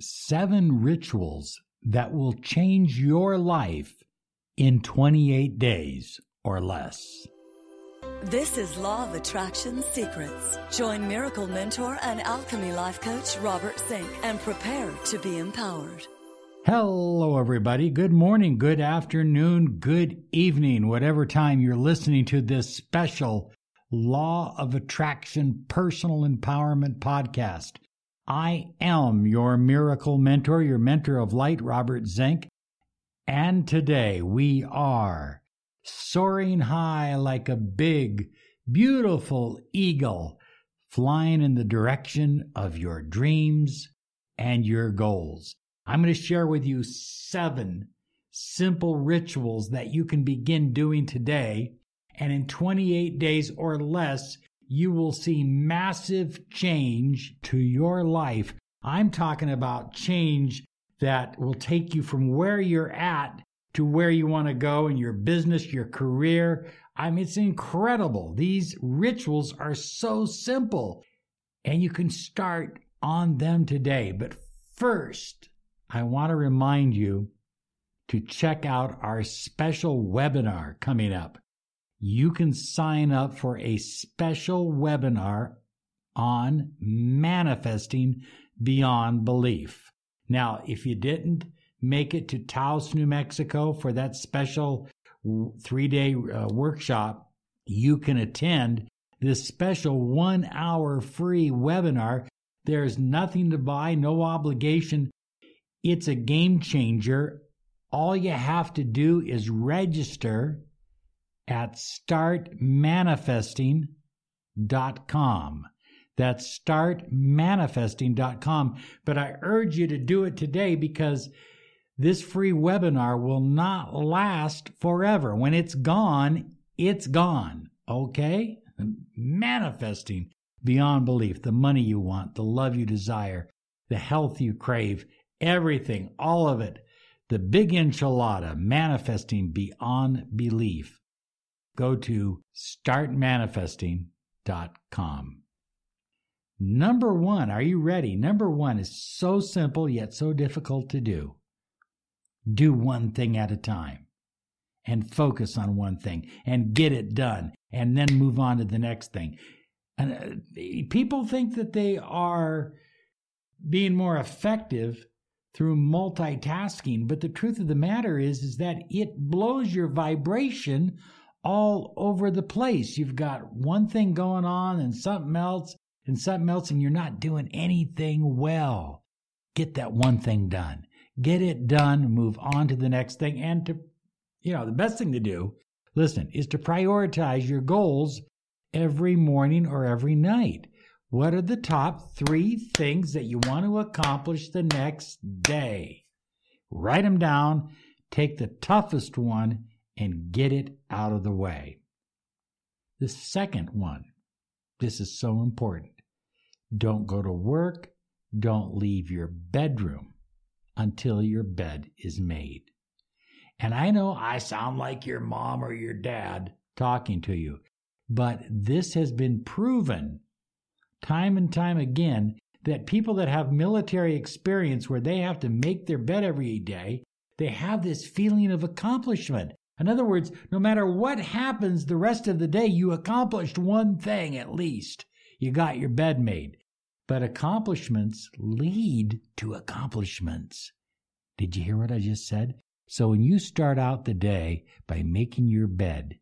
seven rituals that will change your life in 28 days or less. This is Law of Attraction Secrets. Join Miracle Mentor and Alchemy Life Coach Robert Zink and prepare to be empowered. Hello, everybody. Good morning, good afternoon, good evening, whatever time you're listening to this special Law of Attraction Personal Empowerment Podcast. I am your miracle mentor, your mentor of light, Robert Zink. And today we are soaring high like a big, beautiful eagle, flying in the direction of your dreams and your goals. I'm going to share with you seven simple rituals that you can begin doing today. And in 28 days or less, you will see massive change to your life. I'm talking about change that will take you from where you're at to where you want to go in your business, your career. I mean, it's incredible. These rituals are so simple and you can start on them today. But first, I want to remind you to check out our special webinar coming up. You can sign up for a special webinar on manifesting beyond belief. Now, if you didn't make it to Taos, New Mexico for that special three day uh, workshop, you can attend this special one hour free webinar. There's nothing to buy, no obligation. It's a game changer. All you have to do is register at startmanifesting.com. That's startmanifesting.com. But I urge you to do it today because this free webinar will not last forever. When it's gone, it's gone. Okay? Manifesting beyond belief, the money you want, the love you desire, the health you crave, everything, all of it. The big enchilada, manifesting beyond belief. Go to startmanifesting.com. Number one, are you ready? Number one is so simple yet so difficult to do. Do one thing at a time and focus on one thing and get it done and then move on to the next thing. And uh, people think that they are being more effective through multitasking, but the truth of the matter is is that it blows your vibration all over the place. You've got one thing going on and something else and something else and you're not doing anything well. Get that one thing done. Get it done, move on to the next thing and to you know, the best thing to do, listen, is to prioritize your goals every morning or every night. What are the top three things that you want to accomplish the next day? Write them down, take the toughest one, and get it out of the way. The second one, this is so important. Don't go to work, don't leave your bedroom until your bed is made. And I know I sound like your mom or your dad talking to you, but this has been proven time and time again that people that have military experience where they have to make their bed every day, they have this feeling of accomplishment. In other words, no matter what happens the rest of the day, you accomplished one thing at least. You got your bed made. But accomplishments lead to accomplishments. Did you hear what I just said? So when you start out the day by making your bed,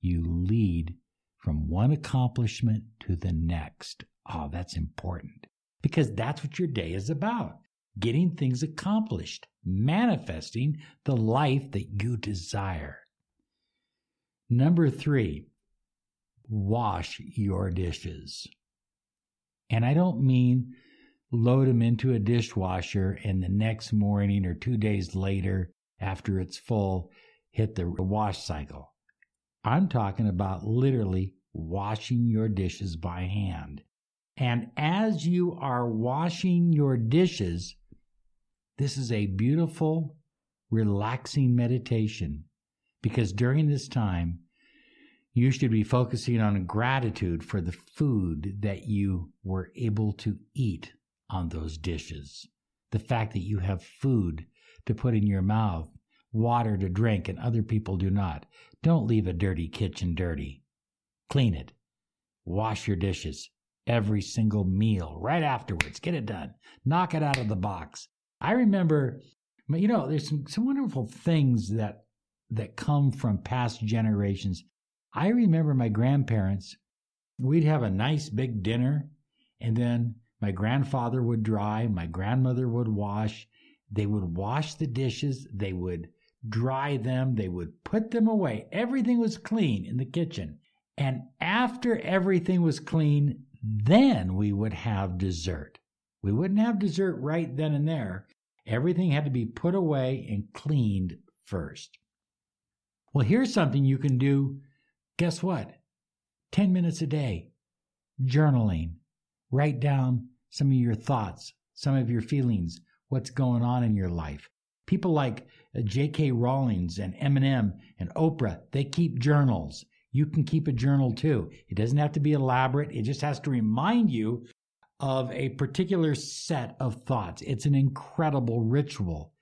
you lead from one accomplishment to the next. Oh, that's important because that's what your day is about getting things accomplished, manifesting the life that you desire. Number three, wash your dishes. And I don't mean load them into a dishwasher and the next morning or two days later, after it's full, hit the wash cycle. I'm talking about literally washing your dishes by hand. And as you are washing your dishes, this is a beautiful, relaxing meditation because during this time, you should be focusing on gratitude for the food that you were able to eat on those dishes. The fact that you have food to put in your mouth, water to drink, and other people do not. Don't leave a dirty kitchen dirty. Clean it. Wash your dishes every single meal right afterwards. Get it done. Knock it out of the box. I remember, you know, there's some, some wonderful things that that come from past generations. I remember my grandparents, we'd have a nice big dinner, and then my grandfather would dry, my grandmother would wash. They would wash the dishes, they would dry them, they would put them away. Everything was clean in the kitchen. And after everything was clean, then we would have dessert. We wouldn't have dessert right then and there. Everything had to be put away and cleaned first. Well, here's something you can do. Guess what? 10 minutes a day, journaling. Write down some of your thoughts, some of your feelings, what's going on in your life. People like uh, J.K. Rowling's and Eminem and Oprah, they keep journals. You can keep a journal too. It doesn't have to be elaborate. It just has to remind you of a particular set of thoughts. It's an incredible ritual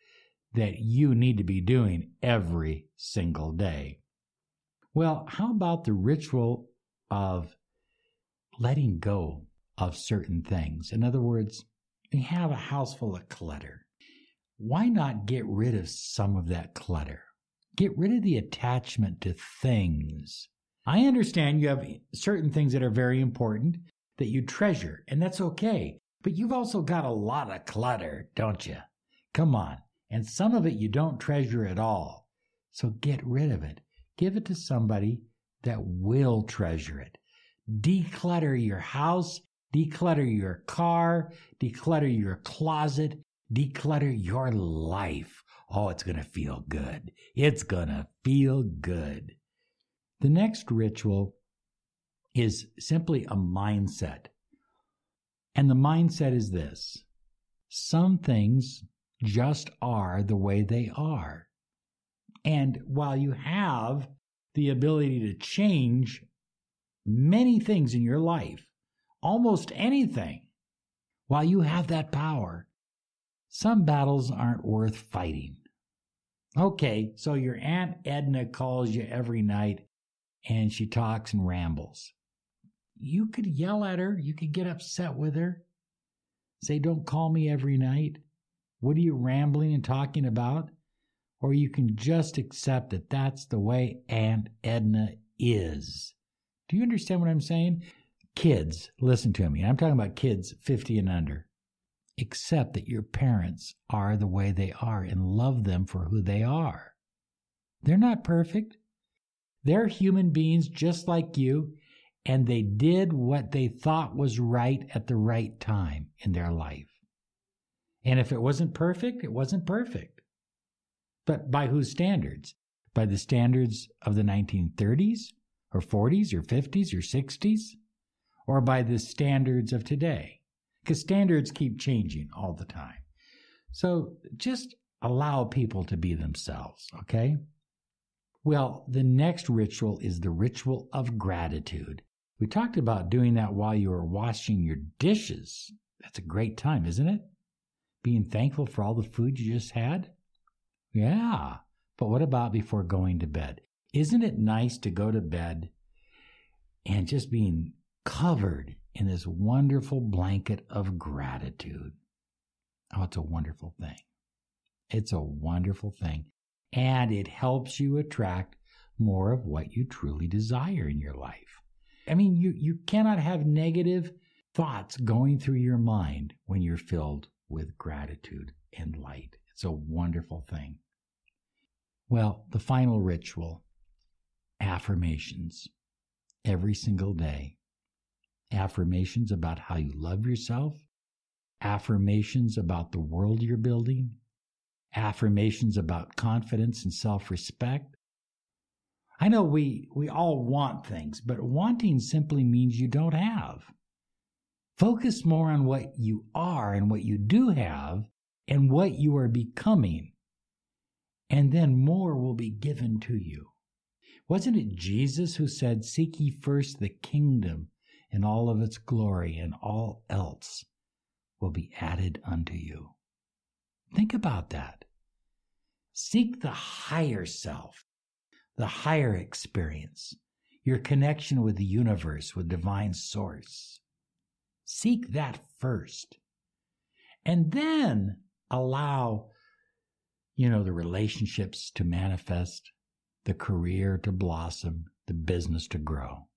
that you need to be doing every single day. Well, how about the ritual of letting go of certain things? In other words, you have a house full of clutter. Why not get rid of some of that clutter? Get rid of the attachment to things. I understand you have certain things that are very important that you treasure, and that's okay. But you've also got a lot of clutter, don't you? Come on. And some of it you don't treasure at all. So get rid of it. Give it to somebody that will treasure it. Declutter your house, declutter your car, declutter your closet, declutter your life. Oh, it's going to feel good. It's going to feel good. The next ritual is simply a mindset. And the mindset is this some things just are the way they are. And while you have the ability to change many things in your life, almost anything, while you have that power, some battles aren't worth fighting. Okay, so your Aunt Edna calls you every night and she talks and rambles. You could yell at her, you could get upset with her, say, Don't call me every night. What are you rambling and talking about? Or you can just accept that that's the way Aunt Edna is. Do you understand what I'm saying? Kids, listen to me. I'm talking about kids 50 and under. Accept that your parents are the way they are and love them for who they are. They're not perfect. They're human beings just like you, and they did what they thought was right at the right time in their life. And if it wasn't perfect, it wasn't perfect. But by whose standards? By the standards of the 1930s, or 40s, or 50s, or 60s? Or by the standards of today? Because standards keep changing all the time. So just allow people to be themselves, okay? Well, the next ritual is the ritual of gratitude. We talked about doing that while you were washing your dishes. That's a great time, isn't it? Being thankful for all the food you just had? Yeah. But what about before going to bed? Isn't it nice to go to bed and just being covered in this wonderful blanket of gratitude? Oh, it's a wonderful thing. It's a wonderful thing and it helps you attract more of what you truly desire in your life. I mean, you, you cannot have negative thoughts going through your mind when you're filled with gratitude and light. It's a wonderful thing. Well, the final ritual affirmations every single day. Affirmations about how you love yourself, affirmations about the world you're building, affirmations about confidence and self respect. I know we, we all want things, but wanting simply means you don't have. Focus more on what you are and what you do have and what you are becoming, and then more will be given to you. Wasn't it Jesus who said, Seek ye first the kingdom and all of its glory, and all else will be added unto you? Think about that. Seek the higher self, the higher experience, your connection with the universe, with divine source. Seek that first. And then allow, you know, the relationships to manifest, the career to blossom, the business to grow.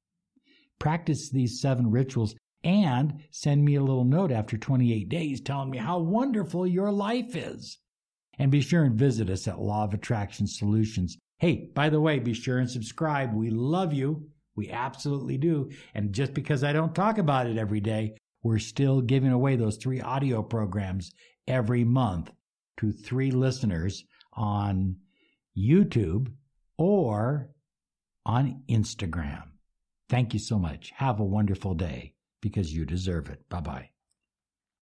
Practice these seven rituals and send me a little note after 28 days telling me how wonderful your life is. And be sure and visit us at Law of Attraction Solutions. Hey, by the way, be sure and subscribe. We love you. We absolutely do. And just because I don't talk about it every day, we're still giving away those three audio programs every month to three listeners on YouTube or on Instagram. Thank you so much. Have a wonderful day because you deserve it. Bye bye.